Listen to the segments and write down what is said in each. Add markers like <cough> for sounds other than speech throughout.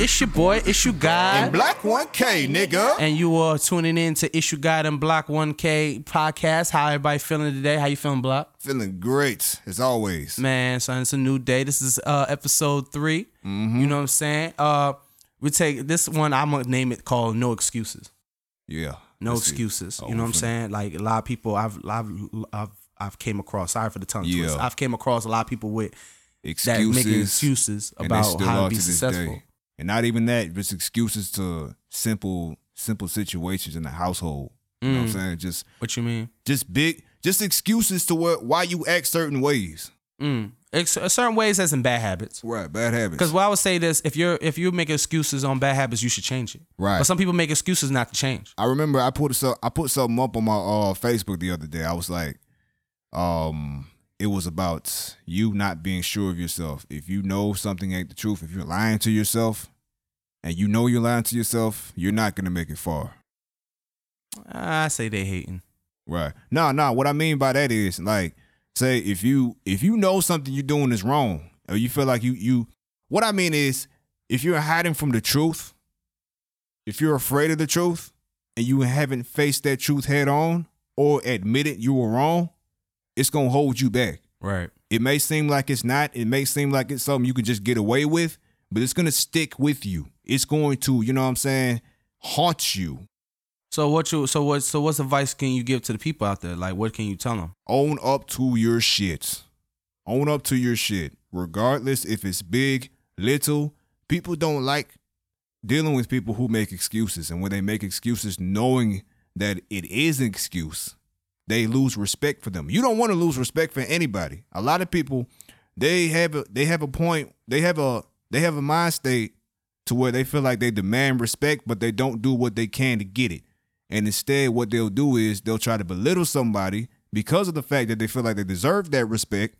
It's your boy, Issue Guy. And Black 1K, nigga. And you are tuning in to Issue Gawd and Block 1K podcast. How everybody feeling today? How you feeling, Block? Feeling great, as always. Man, son, it's a new day. This is uh episode 3 Mm-hmm. You know what I'm saying? Uh we take this one, I'm gonna name it called No Excuses. Yeah. No excuses. Oh, you know what I'm saying? Like a lot of people I've I've I've I've came across, sorry for the tongue Yeah. twist. I've came across a lot of people with that Excuses. making excuses about how to be successful. day. And not even that, just excuses to simple, simple situations in the household. You know what I'm Mm. saying? Just, What you mean? just big, just excuses to what, why you act certain ways. Mm. Ex- certain ways as in bad habits. Right, bad habits. Because what I would say this, if you're if you make excuses on bad habits, you should change it. Right. But some people make excuses not to change. I remember I put so I put something up on my uh, Facebook the other day. I was like, um, it was about you not being sure of yourself. If you know something ain't the truth, if you're lying to yourself, and you know you're lying to yourself, you're not gonna make it far. I say they hating. Right. No, no. What I mean by that is like, say if you if you know something you're doing is wrong, or you feel like you you. What I mean is, if you're hiding from the truth, if you're afraid of the truth, and you haven't faced that truth head on or admitted you were wrong, it's gonna hold you back. Right. It may seem like it's not. It may seem like it's something you can just get away with, but it's gonna stick with you. It's going to, you know what I'm saying, haunt you. So what you so what so what's advice can you give to the people out there? Like what can you tell them? own up to your shit. Own up to your shit. Regardless if it's big, little, people don't like dealing with people who make excuses. And when they make excuses knowing that it is an excuse, they lose respect for them. You don't want to lose respect for anybody. A lot of people, they have a they have a point, they have a they have a mind state to where they feel like they demand respect, but they don't do what they can to get it. And instead, what they'll do is they'll try to belittle somebody because of the fact that they feel like they deserve that respect.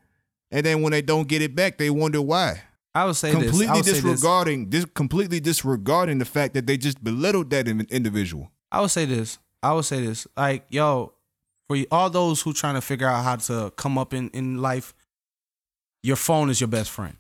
And then when they don't get it back, they wonder why. I would say this. I completely would say this. disregarding, dis- completely disregarding the fact that they just belittled that in- individual. I would say this. I would say this. Like, yo, for you- all those who trying to figure out how to come up in, in life, your phone is your best friend.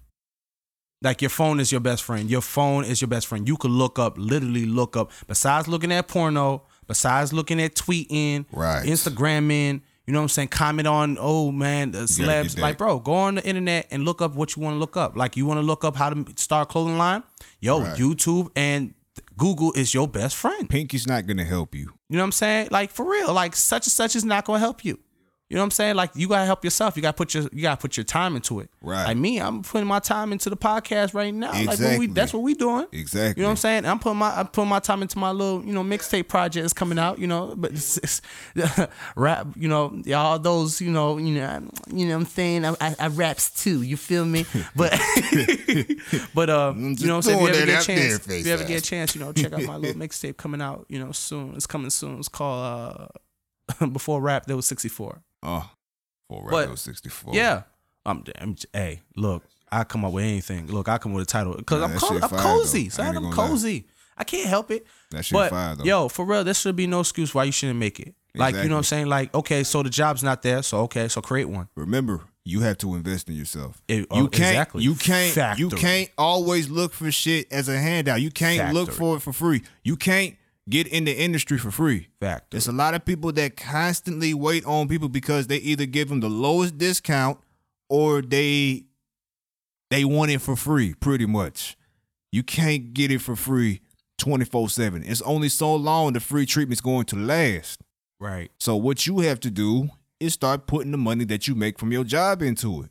Like your phone is your best friend. Your phone is your best friend. You could look up, literally look up, besides looking at porno, besides looking at tweeting, Right. Instagramming, you know what I'm saying? Comment on, oh man, the celebs. Like, bro, go on the internet and look up what you want to look up. Like, you want to look up how to start clothing line? Yo, Right. YouTube and Google is your best friend. Pinky's not gonna help you. You know what I'm saying? Like for real, like such and such is not gonna help you. You know what I'm saying? Like you gotta help yourself. You gotta put your you gotta put your time into it. Right. Like me, I'm putting my time into the podcast right now. Like Exactly. we, that's what we doing. Exactly. You know what I'm saying? I'm putting my I'm putting my time into my little you know mixtape project is coming out. You know, but it's, it's <laughs> rap. You know, all those you know you know you know what I'm saying. I, I, I raps too. You feel me? But <laughs> but uh, you know what I'm saying? If you ever get a there, chance, if you ever get a chance, you know, check out my <laughs> little mixtape coming out. You know, soon. It's coming soon. It's called uh, before rap. There was 64. Oh, for But- 64. Yeah. I'm, I'm hey, look, I come up with anything. Look, I come with a title because Nah, I'm, that co- shit I'm fire, cozy. though. I Son, ain't I'm gonna lie. cozy. I can't help it. That shit But fire though. yo, for real, there should be no excuse why you shouldn't make it. Like you know what I'm saying? Like okay, so the job's not there, so okay, so create one. Remember, you have to invest in yourself. It- you oh, can't. exactly. You can't. You Factory. can't always look for shit as a handout. You can't look Factory. for it for free. You can't get in the industry for free. Fact. There's a lot of people that constantly wait on people because they either give them the lowest discount or they they want it for free. Pretty much, you can't get it for free twenty four seven. It's only so long the free treatment's going to last. Right. So what you have to do is start putting the money that you make from your job into it.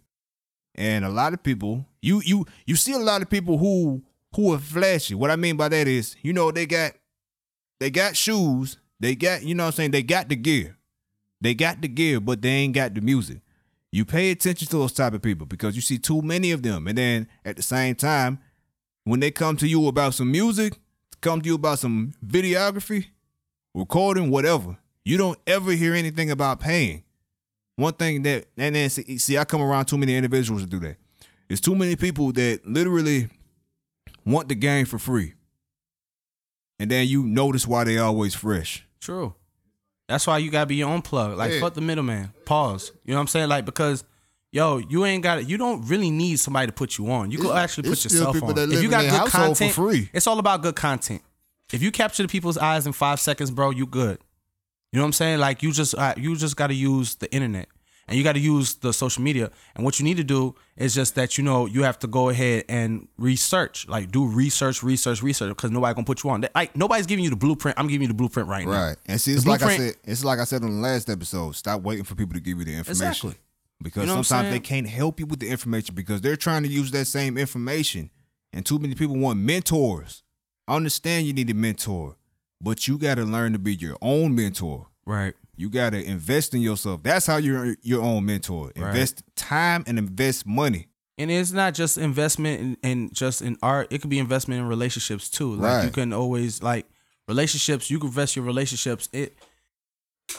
And a lot of people, you you you see a lot of people who who are flashy. What I mean by that is, you know, they got they got shoes, they got, you know what I'm saying, they got the gear. They got the gear, but they ain't got the music. You pay attention to those type of people because you see too many of them. And then at the same time, when they come to you about some music, come to you about some videography, recording, whatever, you don't ever hear anything about paying. One thing that, and then see, see, I come around too many individuals to do that. There's too many people that literally want the game for free. And then you notice why they always fresh. True. That's why you gotta be your own plug. Like Yeah. fuck the middleman. Pause. You know what I'm saying? Like because yo, you ain't got it. You don't really need somebody to put you on. You can actually put yourself on. If you got good household for content, free. it's all about good content. If you capture the people's eyes in five seconds, bro, you good. You know what I'm saying? Like you just uh, you just got to use the internet and you got to use the social media. And what you need to do is just that you know you have to go ahead and research, like do research, research, research, because nobody gonna put you on. Like nobody's giving you the blueprint. I'm giving you the blueprint right, now. Right. And see, it's The like I said. It's like I said on the last episode. Stop waiting for people to give you the information. Exactly. Because You know sometimes they can't help you with the information because they're trying to use that same information. And too many people want mentors. I understand you need a mentor, but you got to learn to be your own mentor. Right. You got to invest in yourself. That's how you're your own mentor. Right. Invest time and invest money. And it's not just investment in, in just in art. It could be investment in relationships too. Like you can always like relationships. You can invest your relationships. It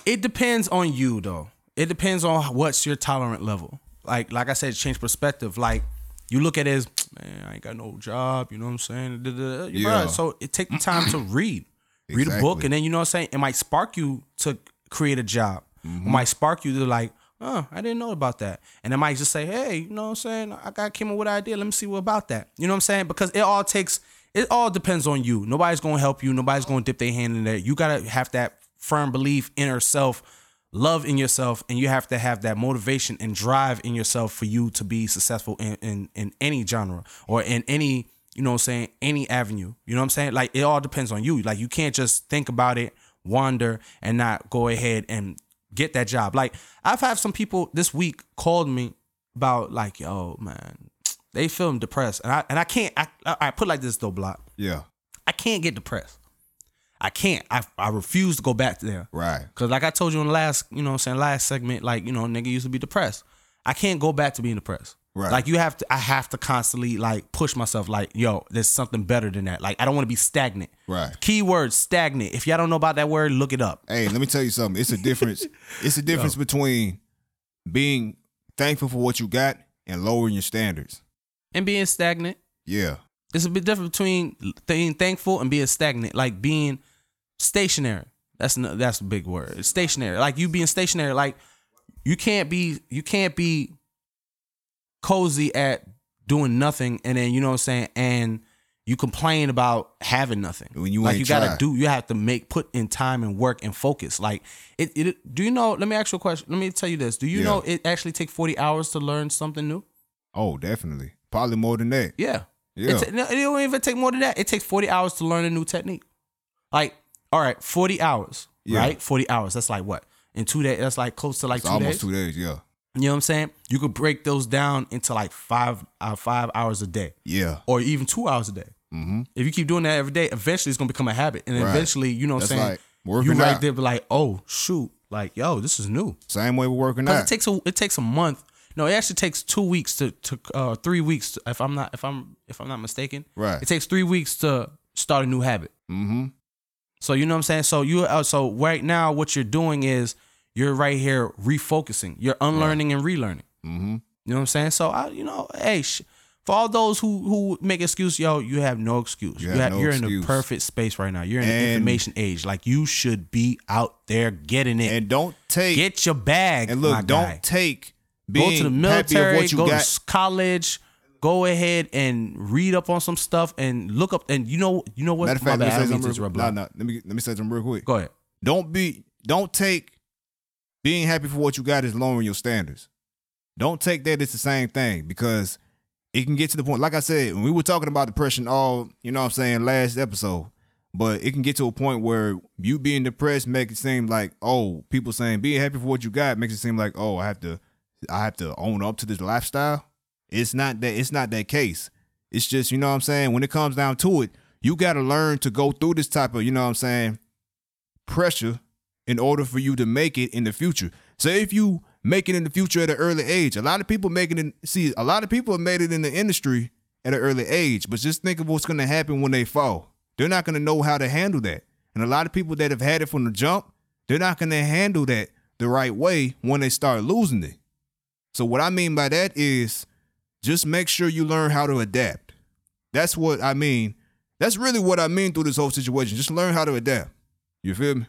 it depends on you though. It depends on what's your tolerant level. Like like I said, change perspective. Like you look at it as man, I ain't got no job. You know what I'm saying? Da, da, da. Yeah. Bruh, So it take the time to <clears throat> read, read a book, and then you know what I'm saying. It might spark you to create a job. It mm-hmm. might spark you to like, oh, I didn't know about that. And it might just say, hey, you know what I'm saying? I got came up with an idea. Let me see what about that. You know what I'm saying? Because it all takes, it all depends on you. Nobody's gonna help you. Nobody's gonna dip their hand in there. You gotta have that firm belief in yourself, love in yourself, and you have to have that motivation and drive in yourself for you to be successful in in, in any genre or in any you know what I'm saying, any avenue. You know what I'm saying? Like it all depends on you. Like you can't just think about it, wander, and not go ahead and get that job. Like I've had some people this week called me about like, yo, man, they feeling depressed. And I and I can't I I, put like this though, block. Yeah. I can't get depressed. I can't. I I refuse to go back there. Right. Cause like I told you in the last, you know what I'm saying, last segment, like, you know, nigga used to be depressed. I can't go back to being depressed. Right. Like you have to I have to constantly like push myself like, yo, there's something better than that. Like I don't want to be stagnant. Right. Keyword stagnant. If y'all don't know about that word, look it up. Hey, let me tell you something. It's a difference. <laughs> it's a difference between being thankful for what you got and lowering your standards. And being stagnant. Yeah. There's a bit different between being thankful and being stagnant. Like being stationary. That's no, that's a big word. Stationary. Like you being stationary. Like you can't be you can't be cozy at doing nothing and then you know what I'm saying and you complain about having nothing. When you like you gotta try. do you have to make put in time and work and focus. Like it, it do you know let me ask you a question. Let me tell you this. Do you Yeah. know it actually take 40 hours to learn something new? Oh, definitely. Probably more than that. Yeah. Yeah. It, no, it don't even take more than that. It takes 40 hours to learn a new technique. Like, all right, 40 hours, Yeah. right? 40 hours. That's like what? In two days, that's like close to like It's two almost days. two days. Yeah. You know what I'm saying? You could break those down into like five uh, five hours a day Yeah. or even two hours a day. Mm-hmm. If you keep doing that every day, eventually it's gonna become a habit. And Right. eventually, you know what I'm saying? like you right out. there be like, oh shoot, like, yo, this is new. Same way we're working out. it takes a it takes a month. No, it actually takes two weeks to to uh, three weeks. To, if I'm not if I'm if I'm not mistaken, Right. It takes three weeks to start a new habit. mm-hmm. So you know what I'm saying. So you uh, so right now what you're doing is you're right here refocusing. You're unlearning and relearning. Mm-hmm. You know what I'm saying. So I you know hey. Sh- for all those who who make excuse, yo, you have no excuse. You You have no you're in excuse. the perfect space right now. You're in the information age. Like you should be out there getting it. And don't take Get your bag. and look, don't guy take go to the military, of what you go to got. s- college, go ahead and read up on some stuff and look up. And you know, you know what? Matter of fact, let me say don't something. Real, no, no. Let me let me say something real quick. Go ahead. Don't be don't take being happy for what you got is lowering your standards. Don't take that as the same thing because it can get to the point. Like I said, when we were talking about depression all, you know what I'm saying, last episode. But it can get to a point where you being depressed make it seem like, oh, people saying being happy for what you got makes it seem like, oh, I have to I have to own up to this lifestyle. It's not that it's not that case. It's just, you know what I'm saying, when it comes down to it, you gotta learn to go through this type of, you know what I'm saying, pressure in order for you to make it in the future. So if you make it in the future at an early age, a lot of people make it in see, a lot of people have made it in the industry at an early age, but just think of what's gonna happen when they fall. They're not gonna know how to handle that. And a lot of people that have had it from the jump, they're not gonna handle that the right way when they start losing it. So what I mean by that is just make sure you learn how to adapt. That's what I mean. That's really what I mean through this whole situation. Just learn how to adapt. You feel me?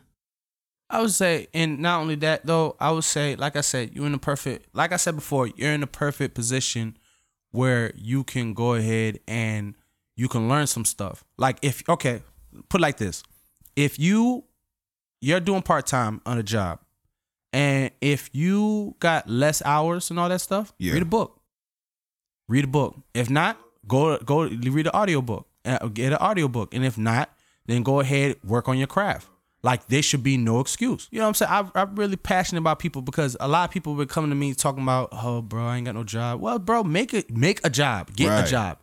I would say, and not only that though, I would say, like I said, you're in the perfect, like I said before, you're in the perfect position where you can go ahead and you can learn some stuff. Like if okay, put it like this: if you you're doing part time on a job, and if you got less hours and all that stuff, Yeah. read a book. Read a book. If not, go go read an audio book. Uh, get an audio book, and if not, then go ahead work on your craft. Like there should be no excuse. You know what I'm saying? I, I'm really passionate about people because a lot of people been coming to me talking about, oh, bro, I ain't got no job. Well, bro, make it, make a job, get Right. a job.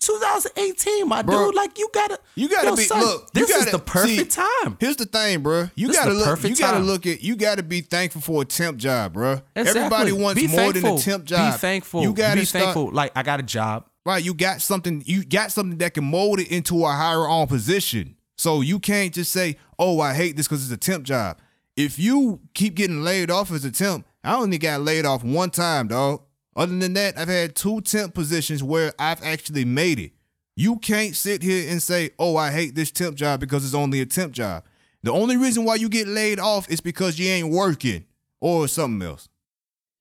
2018, my Bro, dude, like you gotta, You gotta Yo, be son, look. you This is gotta- the perfect see, time. Here's the thing, bro. You This gotta look. You gotta time. look at. You gotta be thankful for a temp job, bro. Exactly. Everybody wants Be more than a temp job. Be thankful. You gotta be start, thankful. Like I got a job. Right, you got something. You got something that can mold it into a higher on position. So you can't just say, "Oh, I hate this because it's a temp job." If you keep getting laid off as a temp, I only got laid off one time, dog. Other than that, I've had two temp positions where I've actually made it. You can't sit here and say, "Oh, I hate this temp job because it's only a temp job." The only reason why you get laid off is because you ain't working or something else.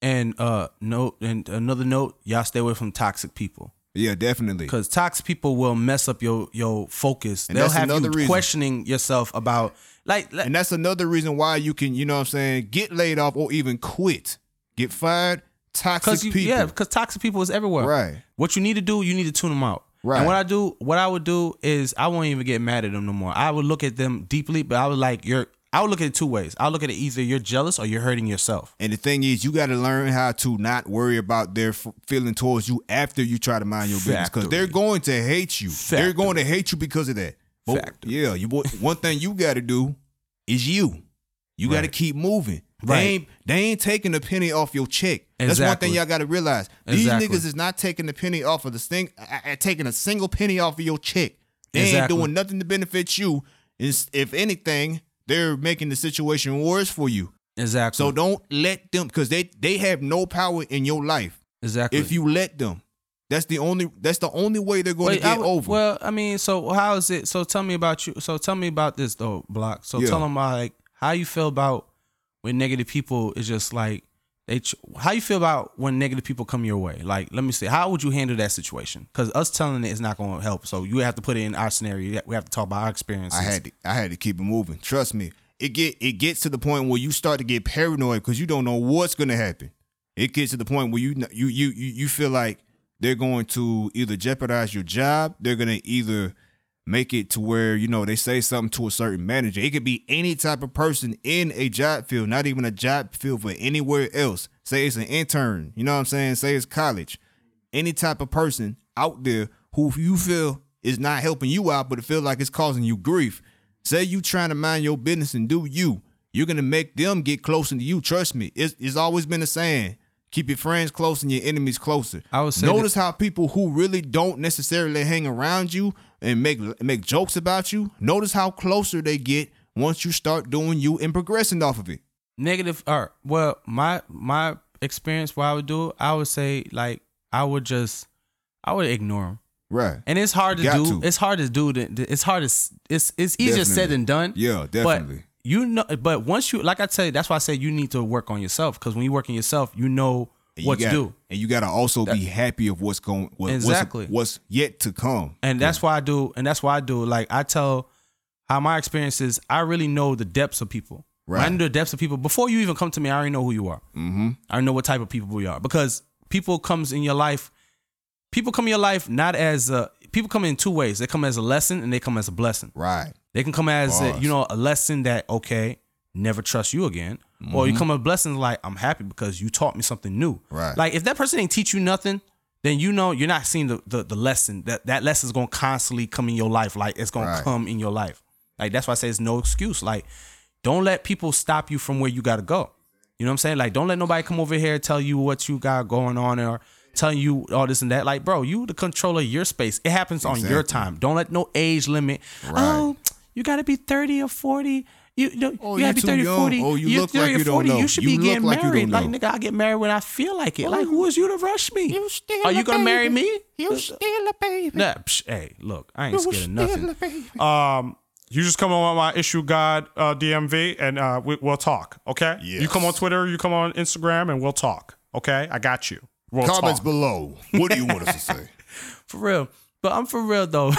And uh, note and another note, y'all stay away from toxic people. Yeah, definitely. because toxic people will mess up your your focus. And They'll have you reason. questioning yourself about like, like And that's another reason why you can, you know what I'm saying, get laid off or even quit. Get fired. Toxic you people. yeah because toxic people is everywhere. Right. What you need to do, you need to tune them out. Right. And what I do, what I would do is I won't even get mad at them no more. I would look at them deeply, but I would like you're. I would look at it two ways. I look at it either you're jealous or you're hurting yourself. And the thing is, you got to learn how to not worry about their f- feeling towards you after you try to mind your business, because they're going to hate you. They're going to hate you because of that. But yeah, you one thing you got to do is you. You got to keep moving. Right. They ain't they ain't taking a penny off your check. That's one thing y'all got to realize. These Exactly. niggas is not taking a penny off of the thing, uh, taking a single penny off of your check. They Exactly. ain't doing nothing to benefit you. Is if anything, they're making the situation worse for you. Exactly. So don't let them because they they have no power in your life. exactly. If you let them, that's the only that's the only way they're going Wait, to get I over. Well, I mean, so how is it? So tell me about you. So tell me about this though, Block. So Yeah. tell them like how you feel about when negative people is just like they. How you feel about when negative people come your way? Like, let me see. How would you handle that situation? Because us telling it is not going to help. So you have to put it in our scenario. We have to talk about our experiences. I had to, I had to keep it moving. Trust me. It get it gets to the point where you start to get paranoid because you don't know what's going to happen. It gets to the point where you you you you feel like they're going to either jeopardize your job. They're going to either make it to where you know they say something to a certain manager. It could be any type of person in a job field, not even a job field for anywhere else. Say it's an intern. You know what I'm saying? Say it's college. Any type of person out there who you feel is not helping you out, but it feel like it's causing you grief. Say you trying to mind your business and do you. You're gonna make them get closer to you. Trust me. It's, it's always been a saying. Keep your friends close and your enemies closer. I would say Notice how people who really don't necessarily hang around you and make make jokes about you. Notice how closer they get once you start doing you and progressing off of it. negative or well my my experience what i would do i would say like i would just i would ignore them Right. and it's hard to Got do to. it's hard to do it's hard to it's it's easier said than done Yeah, definitely. You know but once you like i tell you that's why i say you need to work on yourself because when you work on yourself you know And what you to gotta- do And you gotta also be happy of what's going what, Exactly. what's, what's yet to come. and that's why i do and that's why i do like i tell how my experience is i really know the depths of people Right. i know the depths of people before you even come to me i already know who you are Mm-hmm. I know what type of people we are because people comes in your life. People come in your life not as a, people come in two ways. They come as a lesson and they come as a blessing. Right. They can come as a, you know a lesson that okay, never trust you again, or you come a blessing like I'm happy because you taught me something new. Mm-hmm. Right. Like if that person ain't teach you nothing, then you know you're not seeing the the, the lesson that that lesson is gonna constantly come in your life. Like it's gonna Right. come in your life. Like that's why I say it's no excuse. Like don't let people stop you from where you gotta go. You know what I'm saying? Like don't let nobody come over here tell you what you got going on or telling you all this and that. Like, bro, you the controller of your space. It happens on your time. Don't let no age limit. Right. Oh, you gotta be 30 or 40. You, you, know, Oh, you gotta you be too 30 young. 40. Oh, you You're look like 30 or you don't 40. know. You should You be getting like married. Like, nigga, I get married when I feel like it. Like, who is you to rush me? You still Are you gonna marry me? You still a baby. Nah, psh, hey, look, I ain't You scared of nothing. Um, you just come on my Issue Gawd uh, DMV and uh, we, we'll talk. Okay. You come on Twitter. You come on Instagram, and we'll talk. Okay. I got you. We'll Comments talk. below. What do you want us to say? <laughs> For real. But I'm for real though. <laughs>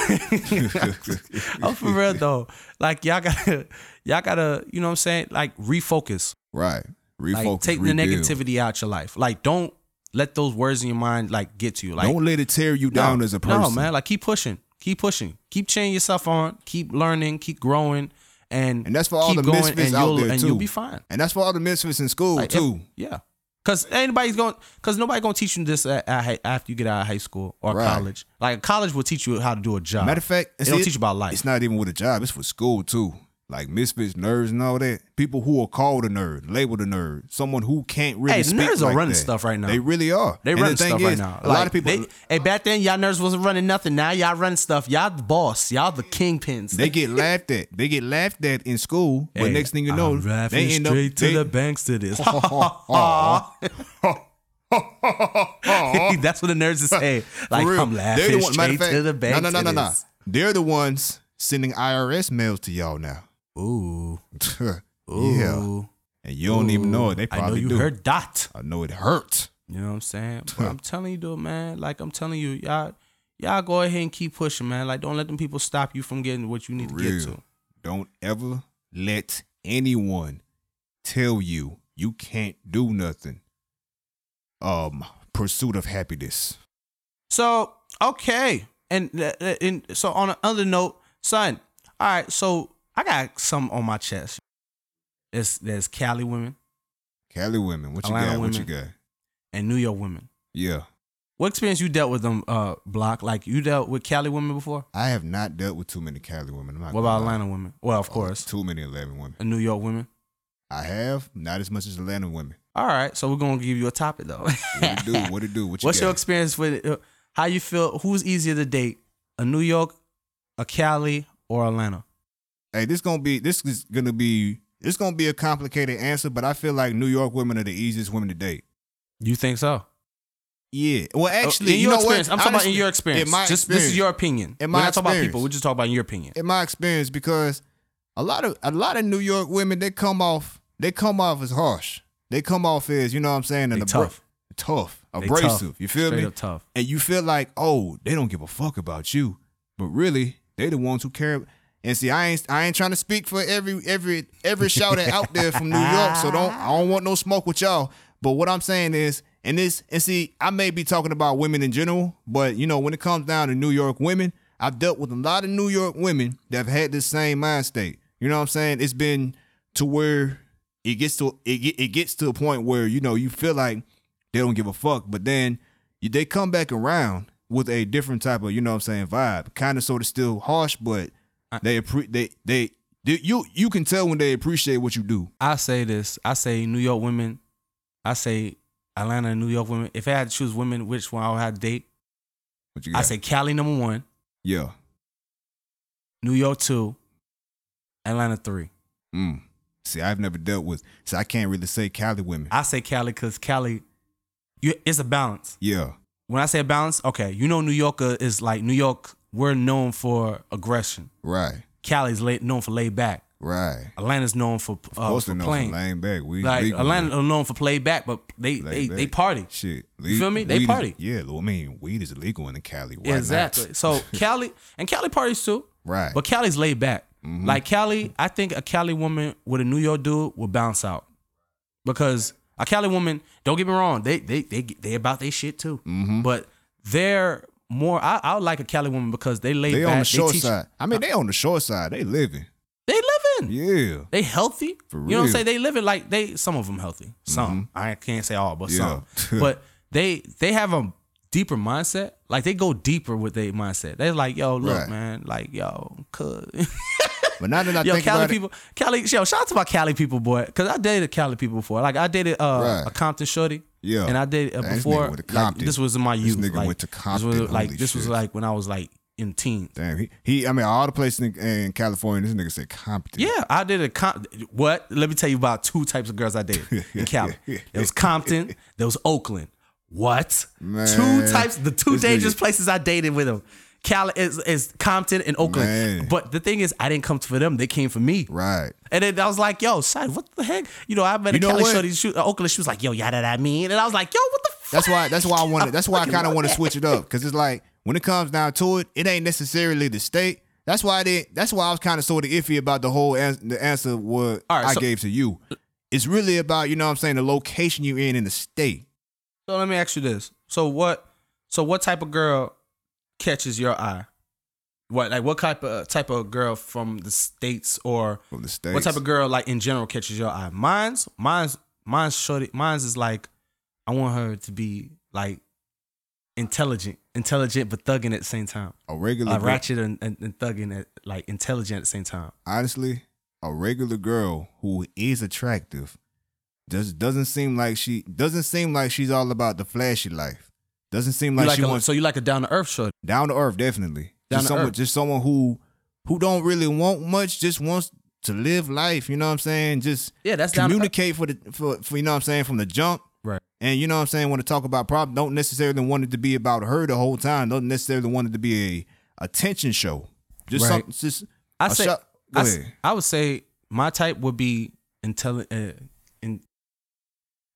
I'm for real though. Like y'all gotta <laughs> y'all gotta, you know what I'm saying? Like refocus. Right. Like Refocus. take the negativity out your life. Like don't let those words in your mind like get to you. Like Don't let it tear you no, down as a person. No, man. Like keep pushing. Keep pushing. Keep cheering yourself on. Keep learning. Keep growing. And, And that's for all the misfits out there and too. you'll be fine. And that's for all the misfits in school Like, if- too. yeah. Cause anybody's going, cause nobody gonna teach you this at, at, after you get out of high school or Right. college. Like college will teach you how to do a job. Matter of fact, they see, don't teach you about life. It's not even with a job. It's for school too. Like misfits, nerds, and all that. People who are called a nerd, labeled a nerd, someone who can't really. Hey, speak nerds are like running that. stuff right now. They really are. They running the thing stuff right now. A lot of people. they- hey, back then y'all nerds wasn't running nothing. Now y'all running stuff. Y'all the boss. Y'all the kingpins. they get laughed at. They get laughed at in school, but Hey, next thing you know, I'm they end up. straight to they- the banks to this. <laughs> <laughs> That's what the nerds is saying. <laughs> Like. I'm laughing the one- straight fact, to the banks. No, no, no, no, no. They're the ones sending IRS mails to y'all now. Ooh, <laughs> yeah, and you don't even know it. They I know probably you do. heard that. I know it hurts. You know what I'm saying? <laughs> But I'm telling you, though, man. Like I'm telling you, y'all, y'all go ahead and keep pushing, man. Like don't let them people stop you from getting what you need to get to. Don't ever let anyone tell you you can't do nothing. Um, pursuit of happiness. So okay, and, uh, uh, and so on another note, son. All right, so I got some on my chest. It's there's Cali women Cali women, what you Atlanta got? What you got? and New York women. Yeah, What experience you dealt with them? Uh, block like you dealt with Cali women before. I have not dealt with too many Cali women. I'm not What gonna about lie. Atlanta women? Well, of Oh, course, too many Atlanta women. and New York women. I have not as much as Atlanta women. All right, so we're gonna give you a topic though. What it do? <laughs> What it do? What you What's got? your experience with uh, how you feel? Who's easier to date, a New York, a Cali, or Atlanta? Hey, this gonna be this is gonna be this gonna be a complicated answer, but I feel like New York women are the easiest women to date. You think so? Yeah. Well, actually, Oh, in you your know experience, what? I'm talking about in your experience. In my Just experience, this is your opinion. In we're my not talking about people. We're just talking about your opinion. in my experience because a lot of a lot of New York women they come off they come off as harsh. They come off as you know what I'm saying, and tough. tough, They abrasive. tough. You feel Straight me? tough. And you feel like oh they don't give a fuck about you, but really they the ones who care. And see, I ain't I ain't trying to speak for every every every shouter out there from New York, so don't I don't want no smoke with y'all. But what I'm saying is, and this and see, I may be talking about women in general, but you know when it comes down to New York women, I've dealt with a lot of New York women that have had this same mind state. You know what I'm saying? It's been to where it gets to it, it gets to a point where you know you feel like they don't give a fuck, but then they come back around with a different type of you know what I'm saying vibe, kind of sort of still harsh, but they appre- they they you you can tell when they appreciate what you do. I say this. I say New York women. I say Atlanta and New York women. If I had to choose women, which one I would have to date? What you got? I say Cali number one, yeah. New York two, Atlanta three. Mm. See, I've never dealt with. So I can't really say Cali women. I say Cali because Cali, you, it's a balance. yeah. When I say balance, okay, you know New Yorker is like New York. We're known for aggression. Right. Cali's known for laid back. Right. Atlanta's known for Of uh, course for they playing. lane back. We Like legal Atlanta known for play back, but they Laid they, they party. Shit. You feel me? They weed is- party. yeah, I mean, weed is illegal in the Cali. Why not? exactly. So <laughs> Cali and Cali parties too. Right. Mm-hmm. But Cali's laid back. Like Cali, I think a Cali woman with a New York dude will bounce out. Because a Cali woman, don't get me wrong, they they they they about their shit too. Mm-hmm. But they're more I, I like a Cali woman because they lay they back. on the short side. I mean, they on the short side. They living. They living. Yeah. They healthy. For real. You know what I'm. Mm-hmm. saying? They living like they some of them healthy. Some. I can't say all, but Yeah. some. <laughs> but they they have a deeper mindset. Like they go deeper with their mindset. They're like, yo, look, Right. man, like, yo, cuz <laughs> But now that I Yo, think Cali about it, people, Cali, yo, shout out to my Cali people, boy, because I dated Cali people before. Like I dated uh, Right. a Compton shorty, Yeah. and I dated uh, this before. went like, this was in my This youth. nigga like, went to this Compton, was like holy this was like when I was like in teens. damn, he, he, I mean, all the places in, in California, this nigga said Compton. Yeah, I did a com- what? Let me tell you about two types of girls I dated in <laughs> Cali. There was Compton, there was Oakland. What? Man, two types, the two this dangerous nigga- places I dated with them. Cali is, is Compton and Oakland. Man. But the thing is, I didn't come for them. They came for me. Right. And then I was like, yo, son, what the heck? You know, I met a You know Cali what? shorty, she, uh, Oakland. She was like, yo, yada that mean. And I was like, yo, what the fuck? That's why. That's why I wanted. That's why I kind of want to switch it up because it's like when it comes down to it, it ain't necessarily the state. That's why I didn't. That's why I was kind of sort of iffy about the whole ans- the answer what All right, I so- gave to you. It's really about you know what I'm saying the location you're in in the state. So let me ask you this. So what? So what type of girl catches your eye? What like what type of type of girl from the states or From the states. what type of girl like in general catches your eye? Mine's mine's mine's shorty. Mine's is like I want her to be like intelligent, intelligent but thugging at the same time. a regular Like ratchet and, and, and thugging at like intelligent at the same time. honestly, a regular girl who is attractive just doesn't seem like she doesn't seem like she's all about the flashy life. Doesn't seem like, like she a, wants so you like a down to earth shorty. down to earth, definitely. Down just to someone, earth. just someone who who don't really want much, just wants to live life. You know what I'm saying? Just Yeah, that's down to earth. communicate for the for, for you know what I'm saying from the jump. Right. And you know what I'm saying? Want to talk about problems? Don't necessarily want it to be about her the whole time. Don't necessarily want it to be a attention show. Just Right. some, just I say, shot- Go I. I would say my type would be intelligent. Uh, in,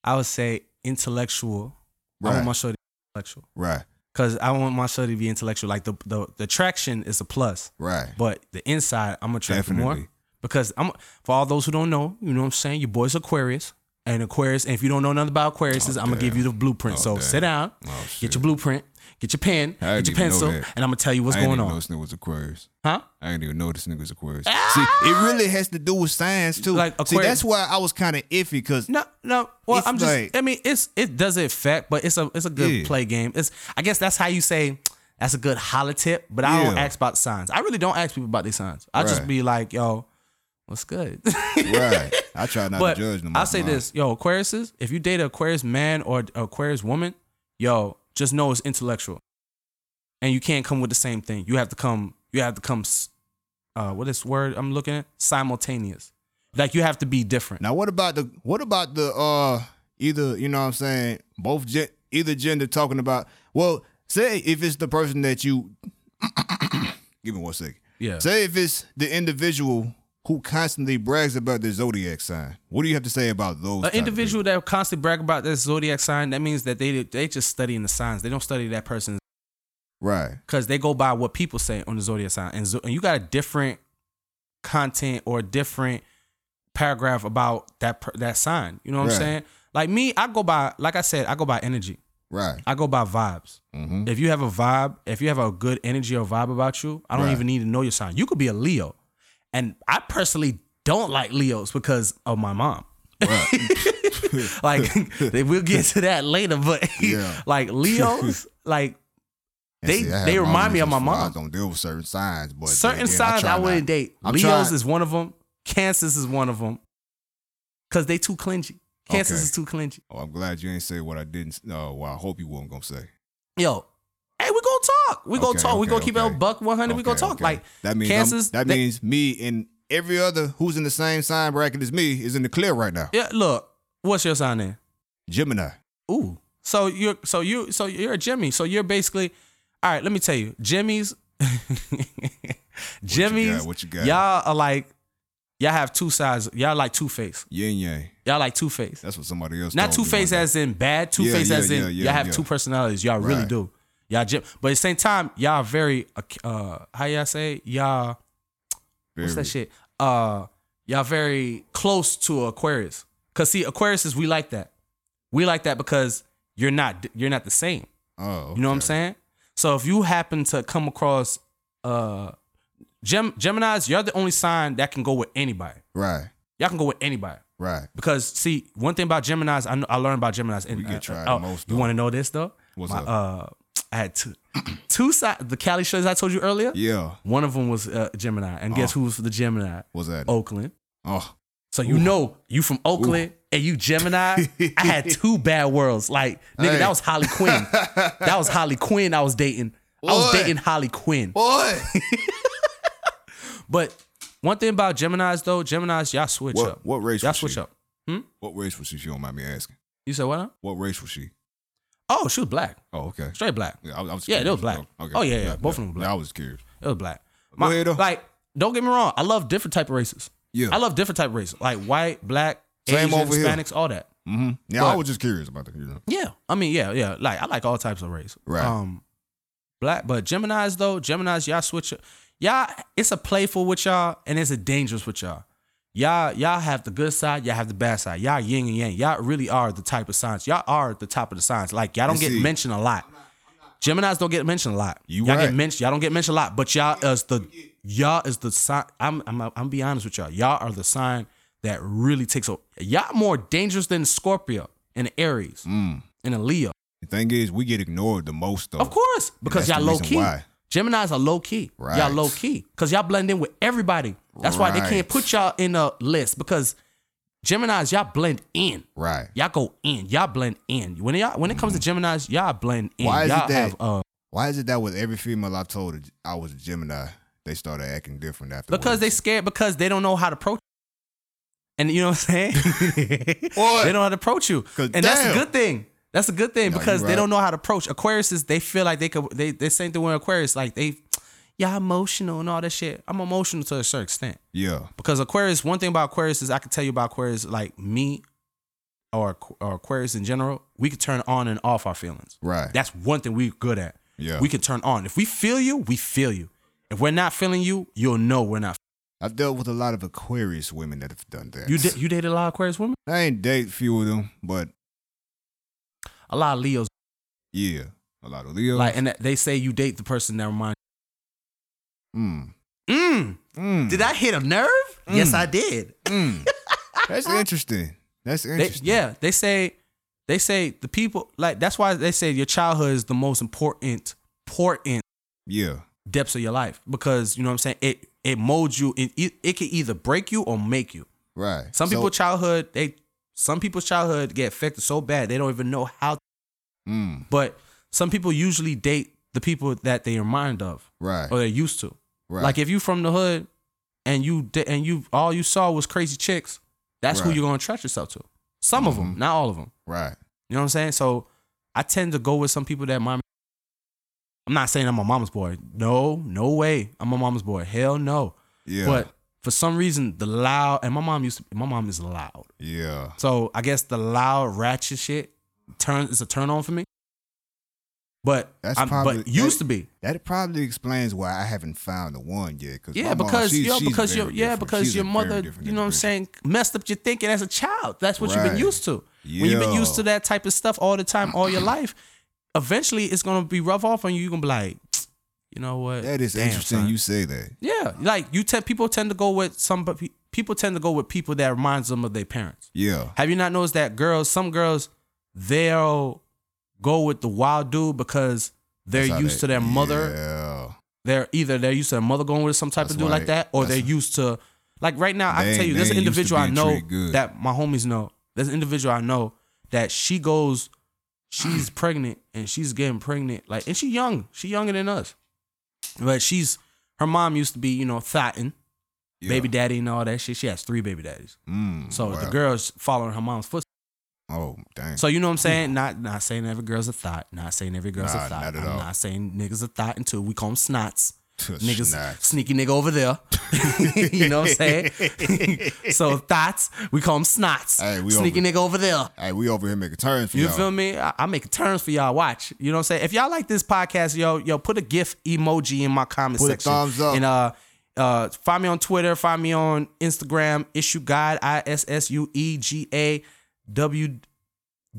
I would say intellectual. I Right. want my shorty intellectual Right. because I want my shorty to be intellectual. Like the the the traction is a plus, Right. but the inside I'm attracted more because I'm for all those who don't know. You know what I'm saying? Your boy's Aquarius. And Aquarius, and if you don't know nothing about Aquarius, I'm gonna give you the blueprint. Oh, so damn. sit down, Oh, get your blueprint, get your pen, I get your pencil, and I'm gonna tell you what's I didn't going even know on. this nigga was Aquarius. Huh? I didn't even know this nigga was Aquarius. Ah! See, it really has to do with science too. Like Aquarius. See, that's why I was kind of iffy because No, no. Well, I'm just. like- I mean, it's it does affect, but it's a it's a good Yeah. play game. It's I guess that's how you say that's a good holla tip. But I don't ask about the signs. I really don't ask people about their signs. I just be like, yo, what's good? <laughs> right. I try not but to judge them. I'll say this, yo, Aquariuses. If you date an Aquarius man or Aquarius woman, yo, just know it's intellectual, and you can't come with the same thing. You have to come. You have to come. Uh, what is word I'm looking at? Simultaneous. Like you have to be different. Now, what about the what about the uh either you know what I'm saying both gen- either gender talking about well say if it's the person that you <coughs> give me one second Yeah. say if it's the individual who constantly brags about their zodiac sign what do you have to say about those An individual that constantly brag about their zodiac sign, that means that they they just studying the signs. They don't study that person people? right because they go by what people say on the zodiac sign. And, and you got a different content or a different paragraph about that per- that sign. You know what Right. I'm saying? Like me, I go by like I said, I go by energy. right I go by vibes. mm-hmm. If you have a vibe, if you have a good energy or vibe about you, I don't Right. even need to know your sign. You could be a Leo, and I personally don't like Leos because of my mom. <laughs> like we'll get to that later, but <laughs> Yeah. like Leos, <laughs> like And they- see, they remind me of my why I mom. don't deal with certain signs but certain signs try I, wouldn't date. I'm Leos trying- is one of them. Cancers is one of them. Cause they too clingy. Cancers Okay. is too clingy. oh I'm glad you ain't say what I didn't uh, no well I hope you weren't gonna say Yo, hey, we. We gonna Okay, talk. we okay, gonna keep it okay. buck one hundred. We gonna talk. Like that means I'm- cancers. that they- means me and every other who's in the same sign bracket as me is in the clear right now. Yeah, look. What's your sign then? Gemini. Ooh. So you're so you so you're a Jimmy. So you're basically all right, let me tell you. Jimmy's Jimmy's <laughs> got? What you got? y'all are like y'all have two sides. Y'all like two face. Yin yang. Y'all like two face. That's what somebody else. Not two face as in bad, two Yeah, face yeah, as in yeah, yeah, y'all have yeah. two personalities. Y'all really Right. do. Y'all Jim, but at the same time, y'all very uh how y'all say y'all what's that shit? Uh y'all very close to Aquarius. Cause see, Aquarius is we like that. We like that because you're not you're not the same. Oh, You know what I'm saying? So if you happen to come across uh Gem Gemini's, you're the only sign that can go with anybody. Right, Y'all can go with anybody. right. Because see, one thing about Gemini's, I, know, I learned about Gemini's. And, We get uh, oh, most, You want to know this though? What's My, up? Uh, I had two, two sides. The Cali shows I told you earlier. Yeah. One of them was uh, Gemini, and guess Oh. who was the Gemini? Was that? Oakland. Oh, So you know you from Oakland and you Gemini. I had <laughs> two bad worlds. Like nigga, Hey. that was Harley Quinn. <laughs> that was Harley Quinn. I was dating. I was dating Harley Quinn. boy. <laughs> But one thing about Gemini's though, Gemini's y'all switch what up. what race? Y'all was switch she? up. What race was she? If you don't mind me asking. You said what? Now? What race was she? Oh, she was black, Oh, okay. straight black. Yeah, I, was- I was Yeah, they curious, was black. Okay. Oh, yeah, yeah, both of them were black. I was curious. It was black. Go ahead, though. like, don't get me wrong. I love different type of races. Yeah. I love different type of races, like white, black, Same Asian, over here. Hispanics, all that. hmm Yeah, I was just curious about that. You know. Yeah, I mean, yeah, yeah. Like I like all types of race. Right. Um, black, but Gemini's though, Gemini's y'all switch. Y'all, it's a playful with y'all, and it's a dangerous with y'all. Y'all, y'all have the good side, y'all have the bad side. Y'all yin and yang. Y'all really are the type of signs. Y'all are the top of the signs. Like y'all don't You get see- mentioned a lot. Gemini's don't get mentioned a lot. You all right. get mentioned. Y'all don't get mentioned a lot, but y'all is the y'all is the sign. I'm I'm I'm gonna be honest with y'all. Y'all are the sign that really takes over. Y'all more dangerous than Scorpio and Aries Mm. and a Leo. The thing is, we get ignored the most though. Of course, because y'all low key. why. Gemini's are low key. Y'all low key because y'all blend in with everybody. That's why they can't put y'all in a list because Gemini's y'all blend in. Right. Y'all go in. Y'all blend in. When y'all when it comes to Gemini's, y'all blend in. Mm-hmm. Why is it y'all that- have uh Why is it that with every female I've told I was a Gemini, they started acting different after? because they scared because they don't know how to approach. And you know what I'm saying? <laughs> <laughs> They don't know how to approach you, And that's a good thing. That's a good thing No, because you they don't know how to approach. Aquariuses, they feel like they could they they same thing with Aquarius. Like they <tsk> y'all emotional and all that shit. I'm emotional to a certain extent. yeah, Because Aquarius, one thing about Aquarius is I can tell you about Aquarius, like me or, or Aquarius in general, we can turn on and off our feelings. right. That's one thing we're good at. Yeah. We can turn on. If we feel you, we feel you. If we're not feeling you, you'll know we're not. I've dealt with a lot of Aquarius women that have done that. You did you dated a lot of Aquarius women? I ain't date few of them, but A lot of Leos. yeah, a lot of Leos. Like and they say you date the person that reminds mm, Mm, mm, did I hit a nerve? Yes, I did. mm. <laughs> That's interesting. That's They, interesting. yeah, they say they say the people like that's why they say your childhood is the most important important yeah, depths of your life because you know what I'm saying it it molds you it it, it can either break you or make you. right. Some So- people childhood they some people's childhood get affected so bad they don't even know how. Mm, But some people usually date the people that they remind of right. or they're used to. right. Like if you from the hood and you and you all you saw was crazy chicks, that's who you're gonna trust yourself to. Some of them, not all of them. right. You know what I'm saying? So I tend to go with some people that my. I'm not saying I'm a mama's boy. No, no way. I'm a mama's boy. Hell no. Yeah. But for some reason, the loud and my mom used to. My mom is loud. yeah. So I guess the loud ratchet shit turn is a turn on for me. But That's I'm, probably- but used that- to be. That probably explains why I haven't found the one yet. Cause Yeah, my mom, because she's- yo, she's because your yeah, because She's your mother, you know what I'm saying, messed up your thinking as a child. That's what you've been used to. When you've been used to that type of stuff all the time, all your life, eventually it's gonna be rough off on you. You're gonna be like, you know what? That is Damn, interesting. son. You say that. yeah, like you tend people tend to go with some but people tend to go with people that reminds them of their parents. Yeah. Have you not noticed that girls, some girls, they'll go with the wild dude because they're That's used they- to their mother Yeah. they're either they're used to their mother going with some type That's of dude like that, or that's- they're used to like right now. I can tell you, they there's an ain't used to individual I know that my homies know. There's an individual I know that she goes, she's <clears throat> pregnant and she's getting pregnant, like, and she young, she younger than us, but she's her mom used to be, you know, thotting, yeah. baby daddy and all that shit. She has three baby daddies, Mm, so the girl's following her mom's footsteps. Oh, dang. So you know what I'm saying? Not not saying every girl's a thought. Not saying every girl's Nah, a thought. not at I'm all. not saying niggas a thought until we call them snots. Niggas, sneaky nigga over there. <laughs> you know what I'm saying? <laughs> so thoughts, we call them snots. Hey, we sneaky over- nigga over there. Hey, we over here making turns for You y'all. feel me? I, I make turns for y'all. Watch. You know what I'm saying? If y'all like this podcast, yo, yo, put a GIF emoji in my comment Put a section. thumbs up. And uh uh find me on Twitter, find me on Instagram, Issue Gawd, I S S U E G A W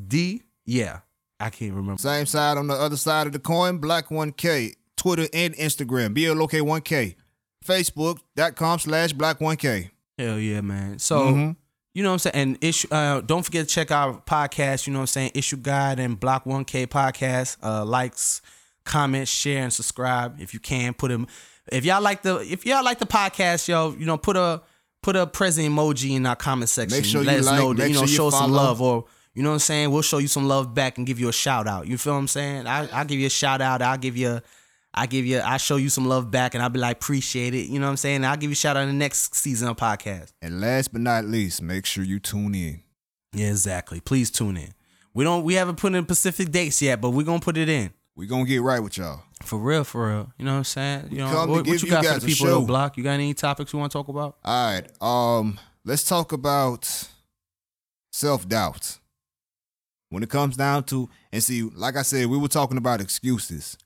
D. Yeah. I can't remember. Same side on the other side of the coin, Black 1K, Twitter and Instagram, BLOK1K, Facebook.com slash Black 1K. Hell yeah, man. So Mhm. you know what I'm saying? And issue uh don't forget to check our podcast, you know what I'm saying? Issue Guide and Block 1K podcast. Uh likes, comment, share, and subscribe if you can. Put them if y'all like the if y'all like the podcast, yo, you know, put a put a present emoji in our comment section. Make sure Let you us like, know that you know, sure you show some love or you know what I'm saying? We'll show you some love back and give you a shout out. You feel what I'm saying? I I'll give you a shout out. I'll give you I give you I show you some love back and I'll be like, appreciate it. You know what I'm saying? I'll give you a shout out in the next season of podcast. And last but not least, make sure you tune in. Yeah, exactly. Please tune in. We don't. We haven't put in specific dates yet, but we're gonna put it in. We gonna get right with y'all. For real, for real. You know what I'm saying? You know what, what you you got for the people on block? You got any topics you want to talk about? All right. Um, let's talk about self doubt. When it comes down to and see, like I said, we were talking about excuses.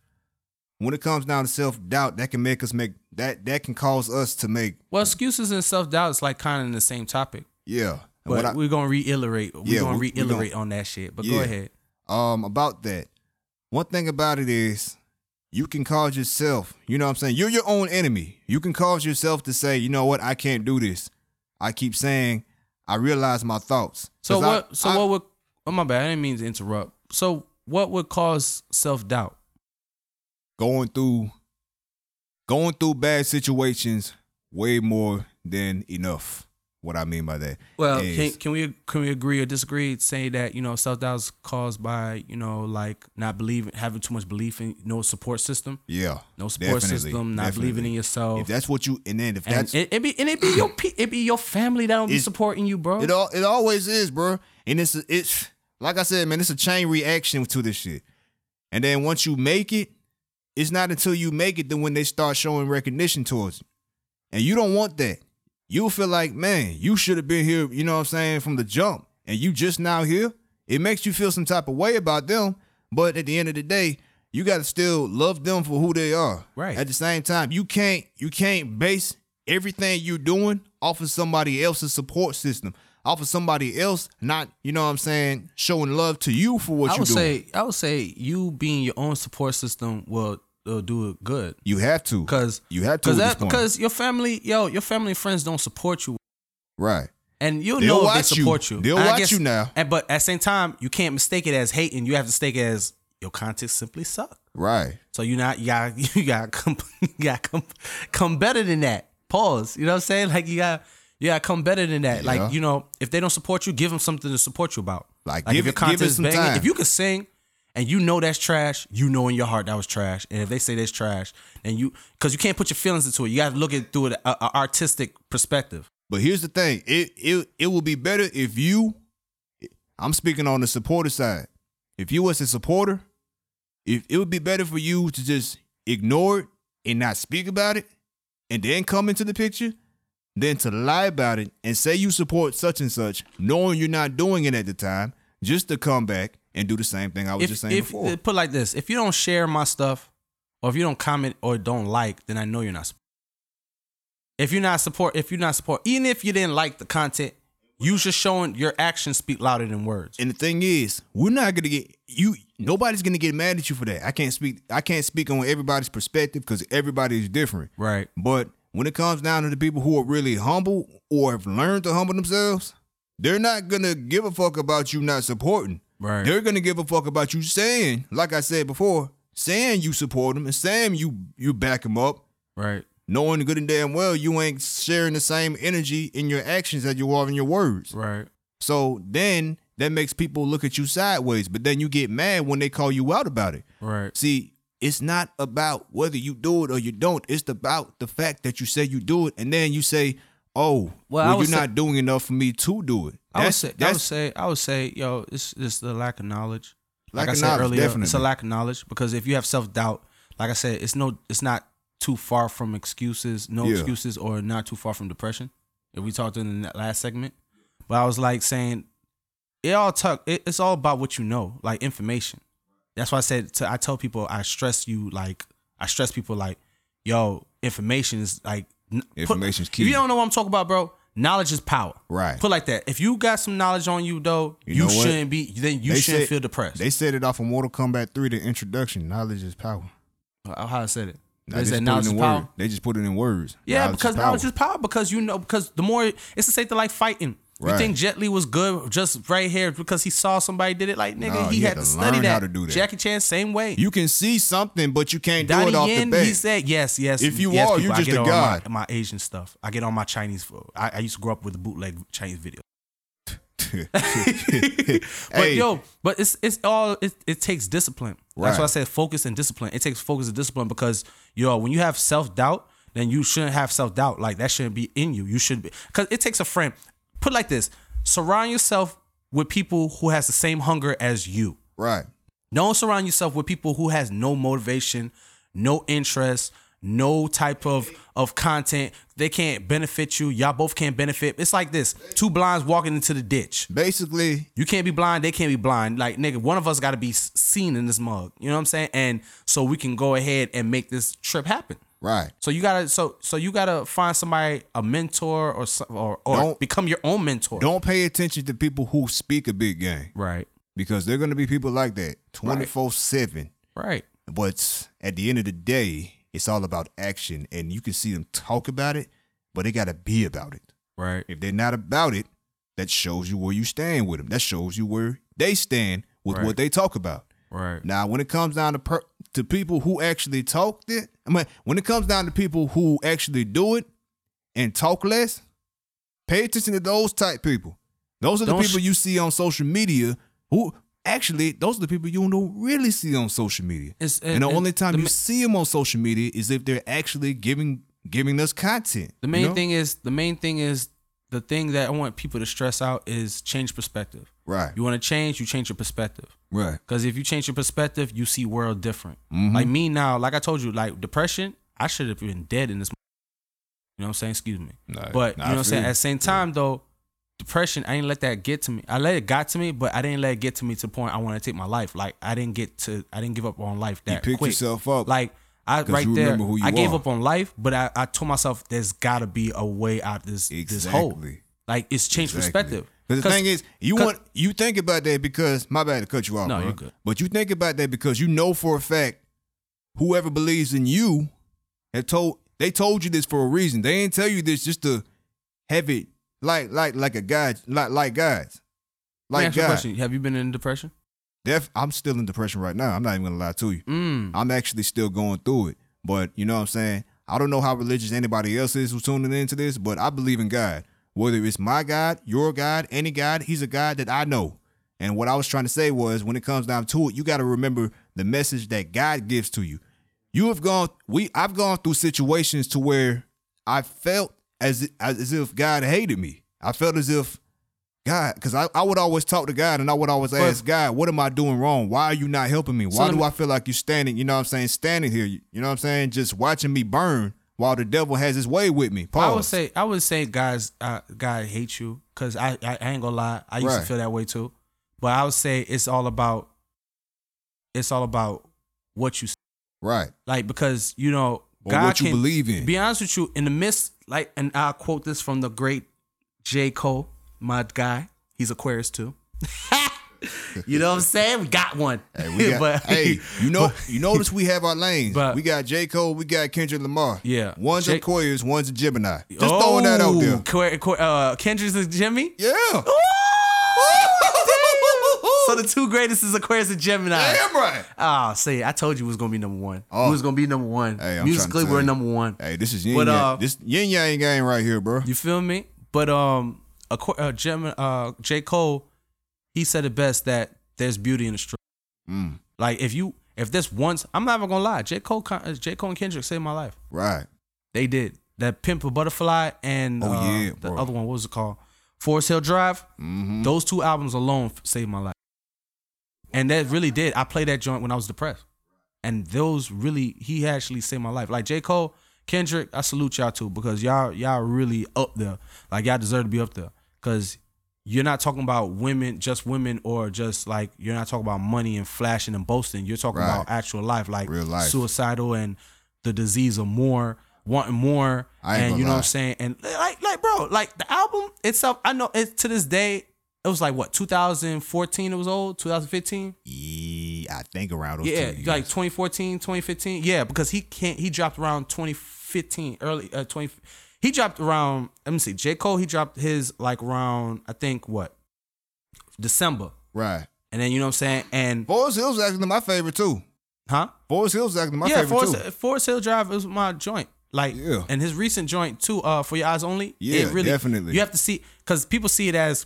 When it comes down to self doubt, that can make us make that that can cause us to make Well, excuses and self doubt is like kind of in the same topic, yeah. But what I- we're gonna reiterate. We're Yeah, gonna we- reiterate on that shit. But go ahead. um about that. One thing about it is you can cause yourself, you know what I'm saying? You're your own enemy. You can cause yourself to say, you know what, I can't do this. I keep saying, I realize my thoughts. So 'Cause I- what? so I- what would? Oh my bad. I didn't mean to interrupt. So what would cause self doubt? Going through going through bad situations way more than enough. What I mean by that. Well, is- can, can we can we agree or disagree? Saying that you know self doubt is caused by you know like not believing, having too much belief in no support system, yeah. no support system, not believing in yourself. If that's what you and then if and that's it, it be and it be your it be your family that don't be supporting you, bro. It all it always is, bro. And it's it's like I said, man, it's a chain reaction to this shit. And then once you make it, it's not until you make it that when they start showing recognition towards you. And you don't want that. You'll feel like, man, you should have been here, you know what I'm saying, from the jump. And you just now here. It makes you feel some type of way about them. But at the end of the day, you gotta still love them for who they are. Right. At the same time, you can't you can't base everything you're doing off of somebody else's support system, off of somebody else not, you know what I'm saying, showing love to you for what I you're would say I would say you being your own support system will will do it good you have to. because you have to because that because your family yo your family and friends don't support you right. and you'll They'll know they support you. They'll And I watch guess- you now. And but at the same time, you can't mistake it as hating. You have to mistake it as your content simply suck. Right. So you not you got <laughs> you got come <laughs> you got come come better than that. Pause. You know what I'm saying? Like you got you got come better than that. Yeah. Like you know, if they don't support you, give them something to support you about. Like, if give your it- give content is some banging, time. if you can sing and you know that's trash, you know in your heart that was trash. And if they say that's trash, and you because you can't put your feelings into it, you got to look at it through an artistic perspective. But here's the thing. It it it will be better if you I'm speaking on the supporter side. If you was a supporter, if it would be better for you to just ignore it and not speak about it and then come into the picture than to lie about it and say you support such and such, knowing you're not doing it at the time, just to come back and do the same thing I was if, just saying if before. Uh, put like this, if you don't share my stuff, or if you don't comment or don't like, then I know you're not. If you're not support, if you're not support, even if you didn't like the content, you just showing your actions speak louder than words. And the thing is, we're not gonna get you. Nobody's gonna get mad at you for that. I can't speak. I can't speak on everybody's perspective because everybody is different. Right. But when it comes down to the people who are really humble or have learned to humble themselves, they're not gonna give a fuck about you not supporting. Right. They're gonna give a fuck about you saying, like I said before, saying you support them and saying you you back them up, Right. knowing good and damn well you ain't sharing the same energy in your actions that you are in your words. Right. So then that makes people look at you sideways, but then you get mad when they call you out about it. Right. See, it's not about whether you do it or you don't. It's about the fact that you say you do it, and then you say, "Oh, Well, well, you're say- not doing enough for me to do it." I would That's say. I would say. I would say. Yo, it's it's the lack of knowledge. Lack like I of said knowledge, earlier, it's a lack of knowledge because if you have self doubt, like I said, it's no, it's not too far from excuses, no Yeah. excuses, or not too far from depression. If we talked in the last segment, but I was like saying, it all talk. It, it's all about what you know, like information. That's why I said to, I tell people I stress you like I stress people like, yo, information is like n- put- key. If you don't know what I'm talking about, bro, knowledge is power. Right. Put like that. If you got some knowledge on you though, You you, know shouldn't be. Then you They shouldn't said- feel depressed. They said it off of Mortal Kombat 3, the introduction. Knowledge is power. How I said it. Now, They just said put it knowledge is in power. words. They just put it in words. Yeah, Knowledge because is knowledge is power. Because you know, because the more it's the same thing like fighting. You think Jet Li was good just right here because he saw somebody did it? Like nigga, No, he, he had, had to to study that. how to do that. Jackie Chan, same way. You can see something, but you can't do Donnie it off Yen, the bat. he said yes, yes. If you yes, are, people, you're just a god. My, my Asian stuff. I get on my Chinese. I, I used to grow up with the bootleg Chinese video. <laughs> <laughs> But Hey. yo, but it's it's all it, it takes discipline. That's why I Right. said focus and discipline. It takes focus and discipline because yo, when you have self doubt, then you shouldn't have self doubt. Like that shouldn't be in you. You should be because it takes a friend. Put it like this: surround yourself with people who has the same hunger as you. Right. Don't surround yourself with people who has no motivation, no interest, no type of of content. They can't benefit you. Y'all both can't benefit. It's like this: two blinds walking into the ditch. Basically, You can't be blind. They can't be blind. Like nigga, one of us got to be seen in this mug. You know what I'm saying? And so we can go ahead and make this trip happen. Right. So you gotta so so you gotta find somebody a mentor or or or Don't- become your own mentor. Don't pay attention to people who speak a big game Right. because they're going to be people like that 24 7. Right. But at the end of the day, it's all about action. And you can see them talk about it, but they got to be about it. Right. If they're not about it, that shows you where you stand with them. That shows you where they stand with Right. what they talk about. Right. Now, when it comes down to per- to people who actually talk it, I mean, when it comes down to people who actually do it and talk less, pay attention to those type people. Those are the Don't people sh- you see on social media. Who actually, those are the people you don't really see on social media. It's- and the and- only time the you ma- see them on social media is if they're actually giving giving us content. The you main know? thing is the main thing is the thing that I want people to stress out is change perspective. right, You want to change, you change your perspective. right, Because if you change your perspective, you see world different. Mm-hmm. Like me now, like I told you, like depression, I should have been dead in this. You know what I'm saying? Excuse me. Nah, but you know what I'm saying? At the same time though, depression, I didn't let that get to me. I let it got to me, but I didn't let it get to me to the point I want to take my life. Like I didn't get to, I didn't give up on life You that picked quick. yourself up. Like I 'Cause right you there, remember who you I gave up on life, but I, I told myself there's got to be a way out this this hole. Like it's changed perspective. Because the thing is, you 'cause- want you think about that because my bad to cut you off. No, bro. you're good. But you think about that because you know for a fact, whoever believes in you, have told they told you this for a reason. They ain't tell you this just to have it like like like a guy like like guys. Like ask God. question. Have you been in depression? Def, I'm still in depression right now. I'm not even gonna lie to you. Mm. I'm actually still going through it. But you know what I'm saying? I don't know how religious anybody else is who's tuning into this, but I believe in God. Whether it's my God, your God, any God, He's a God that I know. And what I was trying to say was when it comes down to it, you got to remember the message that God gives to you. You have gone we I've gone through situations to where I felt as as if God hated me. I felt as if God, because I, I would always talk to God and I would always ask God, what am I doing wrong? Why are you not helping me? Why do I feel like you're standing, you know what I'm saying, standing here, you know what I'm saying, just watching me burn while the devil has his way with me. Pause. I would say I would say guys uh, God hates you because I, I I ain't gonna lie I used Right. to feel that way too, but I would say it's all about it's all about what you s- right. like because you know Or God what you can believe in. be honest with you in the midst like and I'll quote this from the great J Cole my guy he's Aquarius too. <laughs> you know what I'm saying? We got one. Hey, we got, <laughs> But- hey, you know, you notice we have our lanes. <laughs> But- we got J. Cole, we got Kendrick Lamar. Yeah. One's J- Aquarius, one's a Gemini. Just throwing that out there. Oh, Qu- Qu- uh, Kendrick's and Jimmy. Yeah. So the two greatest is Aquarius and Gemini. Damn right. Ah, say I told you it was gonna be number one. Oh. We was gonna be number one. Hey, I'm Musically, we're number one. Hey, this is yin But, yang. uh, this yin yang game right here, bro. You feel me? But um, uh, Gemini, uh, J Cole, he said it best that there's beauty in the struggle. Mm, Like if you, if this once, I'm not even gonna lie. J Cole, uh, J Cole and Kendrick saved my life. right. They did. That Pimp a Butterfly and Oh, uh, yeah, the bro. other one, what was it called? Forest Hill Drive. Mm-hmm. Those two albums alone saved my life. And that really did. I played that joint when I was depressed. And those really, he actually saved my life. Like J. Cole, Kendrick, I salute y'all too because y'all y'all really up there. Like y'all deserve to be up there. Cause you're not talking about women, just women, or just like you're not talking about money and flashing and boasting. You're talking Right. about actual life, like Real life. suicidal and the disease of more, wanting more. And you know what. I'm saying? And like, like, bro, like the album itself, I know it to this day, it was like what, 2014 it was old, 2015? Yeah, I think around those Yeah, two years. like 2014, 2015. Yeah, because he can't he dropped around 2015, early uh 20 he dropped around let me see, J. Cole, he dropped his like around I think what? December. right. And then you know what I'm saying? And Forest Hills is actually my favorite too. huh? Forest Hills is actually my yeah, favorite Forest, too. Forest Hill Drive is my joint. Like, Yeah. and his recent joint too, uh, for your eyes only. Yeah, it really, definitely. You have to see because people see it as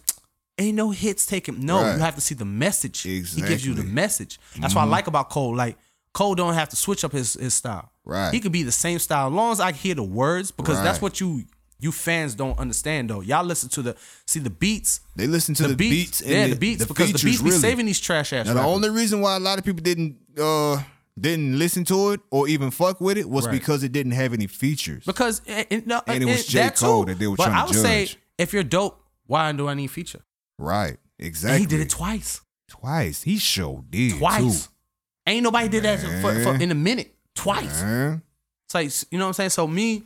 ain't no hits taken. No, Right. you have to see the message. Exactly. He gives you the. Mm-hmm. message. That's what I like about Cole. Like Cole don't have to switch up his his style. Right. He could be the same style as long as I hear the words because that's what you you fans don't understand though. Y'all listen to the see the beats, They listen to the, the, beats, and yeah, the, the beats the because the features, beats be saving these trash ass. Now, the only reason why a lot of people didn't uh didn't listen to it or even fuck with it was Right. because it didn't have any features. because and, and, no, And it eh, was and J. that Cole too. that they were but trying I to would say if you're dope, why do I need feature? right. Exactly. And he did it twice, twice. He showed did twice. too. Ain't nobody did that for, for, in a minute, twice. Man. It's like you know what I'm saying. So me,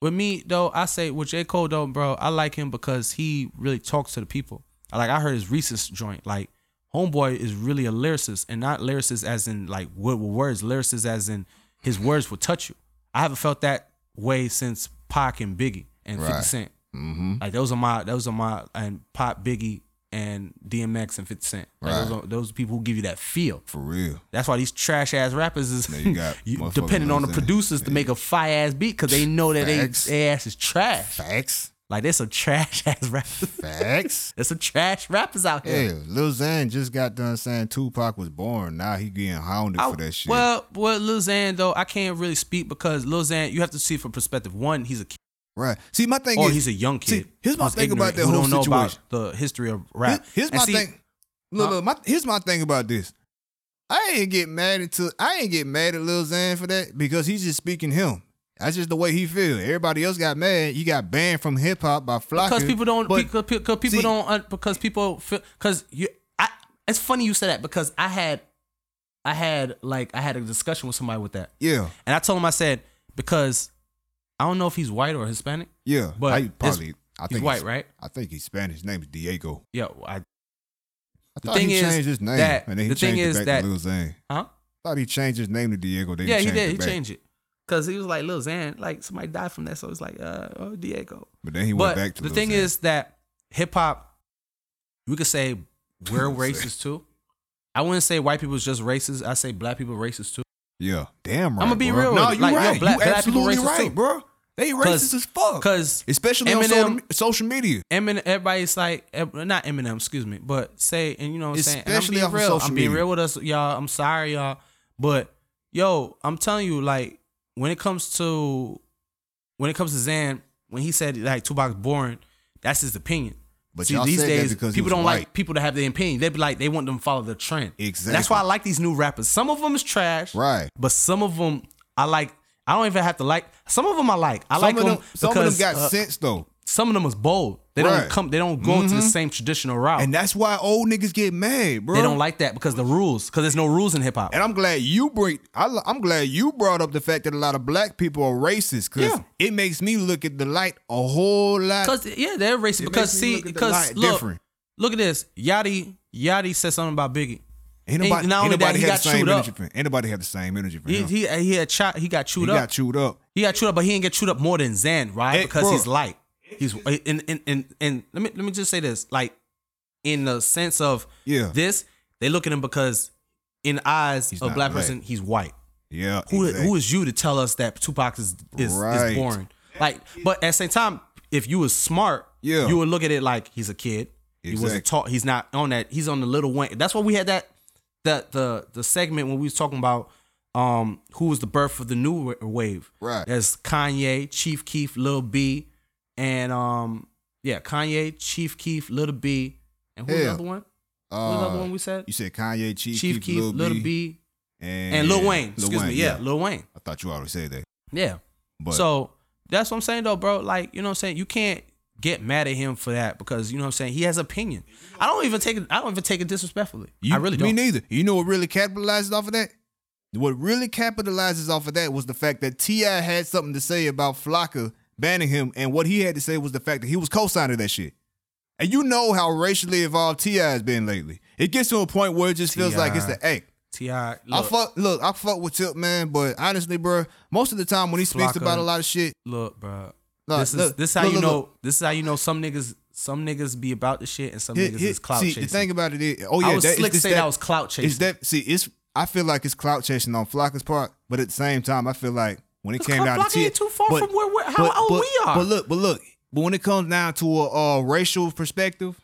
with me though, I say with J Cole though, bro, I like him because he really talks to the people. Like I heard his Reese's joint. Like Homeboy is really a lyricist, and not lyricist as in like word with words. Lyricist as in his words will touch you. I haven't felt that way since Pac and Biggie and Fifty Right. Cent. Mm-hmm. Like those are my those are my and Pop Biggie and DMX and Fifty Cent. Like those, are, those are people who give you that feel. For real. That's why these trash ass rappers is you got <laughs> you- depending on the producers to make a fire ass beat because they know that they their ass is trash. Facts. Like there's some trash <laughs> ass rappers. Facts. <laughs> There's some trash rappers out here. Yeah, Lil Xan just got done saying Tupac was born. Now he getting hounded I- for that shit. Well, well, Lil Xan though, I can't really speak because Lil Xan, you have to see from perspective. One, he's a kid, right. See, my thing or is, he's a young kid. see, here's my thing about that whole don't know situation. about the history of rap. Here- here's my see, thing. Look, Huh? look, my, here's my thing about this. I ain't get mad into I ain't get mad at Lil Xan for that because he's just speaking him. That's just the way he feel. Everybody else got mad. You got banned from hip hop by Flocka. because people don't But because, because people see- don't because people feel because you I it's funny you said that because I had I had like I had a discussion with somebody with that yeah, and I told him I said because I don't know if he's white or Hispanic yeah. But I probably I he's think white right I think he's Spanish. His name is Diego. yeah I I The thought thing he is changed his name that- and then he the thing changed is it back that- to Lil Xan. huh thought he changed his name to Diego. Then yeah he did he back. changed it because he was like Lil Xan like somebody died from that so it's like uh oh Diego But then he went but back to the Lil thing Xan. is that hip hop, we could say we're <laughs> racist too. I wouldn't say white people is just racist. I say black people racist too. yeah, damn right. I'ma be bro. real No, you. Like, yo, right. black- you black people absolutely racist right, too. bro. They racist as fuck. Cause especially on Eminem- social, social media. Eminem, everybody's like, not Eminem, excuse me, but say, and you know what I'm saying. And I'm Especially being real. social I'm being media. real with us, y'all. I'm sorry, y'all, but yo, I'm telling you, like, when it comes to, when it comes to Xan, when he said like Tupac's boring, that's his opinion. But See, these days, because people don't white. like people to have their opinion. They be like, they want them to follow the trend. Exactly. That's why I like these new rappers. Some of them is trash, Right. But some of them I like. I don't even have to like. Some of them I like. I some like of them, them, some of them got uh, sense though, some of them is bold. They Right. don't come. They don't go to the same traditional route. and that's why old niggas get mad, bro. they don't like that because the rules. Because there's no rules in hip hop. And I'm glad you bring. I, I'm glad you brought up the fact that a lot of black people are racist because Yeah. it makes me look at the light a whole lot. Because yeah, they're racist. Because see, look because light look, look at this. Yachty, Yachty said something about Biggie. Ain't nobody, not ain't only that, he had got the same chewed up. energy for him. Ain't nobody had the same energy for He him. he he had shot. He got chewed He up. He got chewed up. He got chewed up, but he didn't get chewed up more than Xan, right? Hey, because bro. he's light. He's and and and and let me let me just say this, like in the sense of Yeah. this, they look at him because in the eyes He's of a black person, he's white. Yeah. Who exactly. who is you to tell us that Tupac is is, Right. is boring? Like, but at the same time, if you was smart, Yeah. you would look at it like he's a kid. He wasn't taught. He's not on that. He's on the little Wayne. That's why we had that that the the segment when we was talking about um who was the birth of the new wave. Right. There's Kanye, Chief Keef, Lil B, and um yeah, Kanye, Chief Keef, Lil B, and who's the other one? Who's the other Uh, one we said? You said Kanye, Chief, Chief Keef, Keef, Lil, Lil B, B, and, and Lil Wayne. Lil Excuse me, Wayne, yeah, Lil Wayne. I thought you already said that. Yeah. But so that's what I'm saying though, bro. Like, you know what I'm saying? You can't get mad at him for that because you know what I'm saying? He has opinion. I don't even take it I don't even take it disrespectfully. You, I really don't. Me neither. You know what really capitalizes off of that? What really capitalizes off of that was the fact that T.I. had something to say about Flocka banning him, and what he had to say was the fact that he was co-signing that shit. And you know how racially involved T.I. has been lately. It gets to a point where it just feels like it's the hey. T.I. I Look, fuck look, I fuck with Tip, man, but honestly, bro, most of the time when he speaks Flocka. about a lot of shit, look, bro. Look, this is look, this how look, you look, know this is how you know some niggas some niggas be about the shit and some Here- niggas is clout see, chasing. the thing about it is, oh yeah, I was that, slick say that, was clout chasing. It's that see, it's I feel like it's clout chasing on Flocka's part, but at the same time, I feel like when it came down to Flocka ain't too far but- from where how but, old but- we are. But look, but look, but when it comes down to a uh, racial perspective,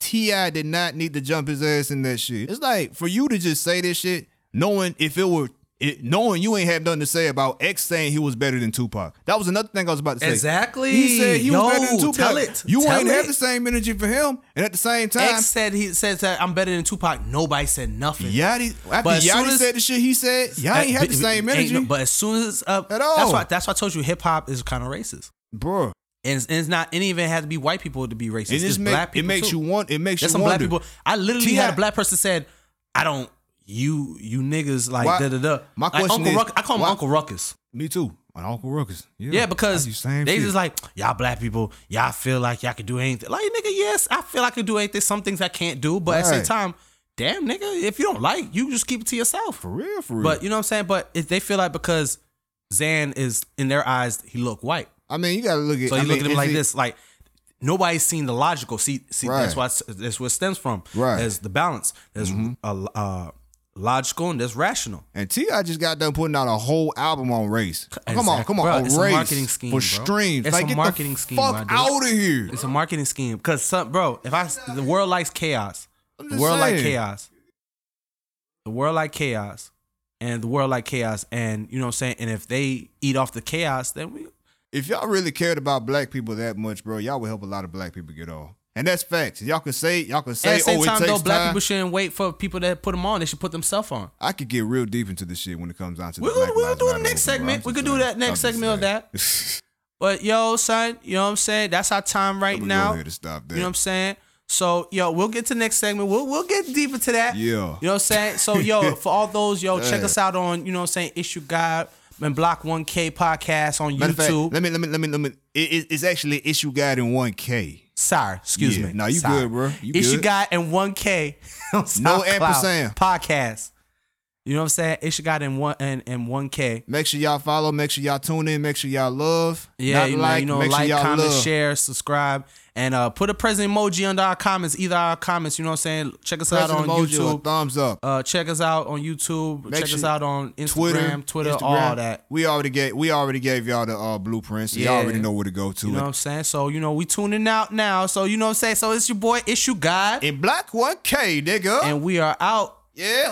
T.I. did not need to jump his ass in that shit. It's like for you to just say this shit, knowing if it were it, knowing you ain't have nothing to say about X saying he was better than Tupac. That was another thing I was about to say. Exactly. He said he Yo, was better than Tupac. tell it. You Tell ain't have the same energy for him, and at the same time, X said he says that I'm better than Tupac. Nobody said nothing. Yachty after But as soon Yachty as- said the shit he said, y'all ain't have the same no- energy, but as soon as uh, At all. that's why that's why I told you hip hop is kind of racist. bro. And it's, and it's not. It even has to be white people to be racist. It It's just black people it makes too. you want. It makes There's you some black people. I literally T.I. had a black person said, "I don't you you niggas like Why- da da da." my like question Uncle is, Ruckus, I call him why- Uncle Ruckus. Me too. My Uncle Ruckus. Yeah, because do same they shit. just like y'all black people. Y'all feel like y'all can do anything. Like nigga, yes, I feel I can do anything. Some things I can't do, but at the same Right. time, damn nigga, if you don't like, you just keep it to yourself. for real, for real. But you know what I'm saying. But if they feel like because Xan is in their eyes, he look white. I mean, you gotta look at. So I you mean, look at him is like it- this, like nobody's seen the logical. See, see, that's Right. what that's what it stems from. Right. Mm-hmm. There's the balance. There's uh, uh, logical and there's rational. And T.I. just got done putting out a whole album on race. Come on, come on, bro, a it's a race marketing scheme, for bro. streams. It's like a marketing scheme, fuck out of here. It's a marketing scheme because some bro. If I the world likes chaos, the world like chaos. The world like chaos, and the world like chaos, and you know what I'm saying. And if they eat off the chaos, then we If y'all really cared about black people that much, bro, y'all would help a lot of black people get off. And that's facts. Y'all can say, y'all can say, At the same oh, time, though, black time. people shouldn't wait for people that put them on. They should put themselves on. I could get real deep into this shit when it comes down to the We're gonna, we'll do the next. I'm segment. We could do that I'm next segment of that. <laughs> But yo, son, you know what I'm saying? That's our time right now. ahead and stop that. You know what I'm saying? So yo, we'll get to the next segment. We'll we'll get deep into that. Yeah. You know what I'm saying? So yo, <laughs> for all those, yo, check us out on, you know what I'm saying, Issue Gawd and Block 1K podcast on Matter of fact, YouTube. let me, let me, let me, let me. It, it- it's actually Issue Gawd in 1K. Sorry, excuse Yeah. me. Nah, you Sorry. good, bro. You Issue good. God and 1K <laughs> on No ampersand. podcast. You know what I'm saying? Issue Gawd in one and, and 1K. Make sure y'all follow. Make sure y'all tune in. Make sure y'all love. Yeah, not you know, like. you know, make like, sure y'all comment, love. share, subscribe, and uh, put a present emoji under our comments. Either our comments, you know what I'm saying. Check us Press out on an emoji or YouTube. thumbs up. Uh, check us out on YouTube. Make check us out on Instagram, Twitter, Twitter, Instagram. all that. We already gave. We already gave y'all the uh, blueprints. So Yeah. Y'all already know where to go to. You know what I'm saying? So you know we tuning out now. So you know what I'm saying. So it's your boy Issue Gawd, In Black 1K, nigga. and we are out. yeah.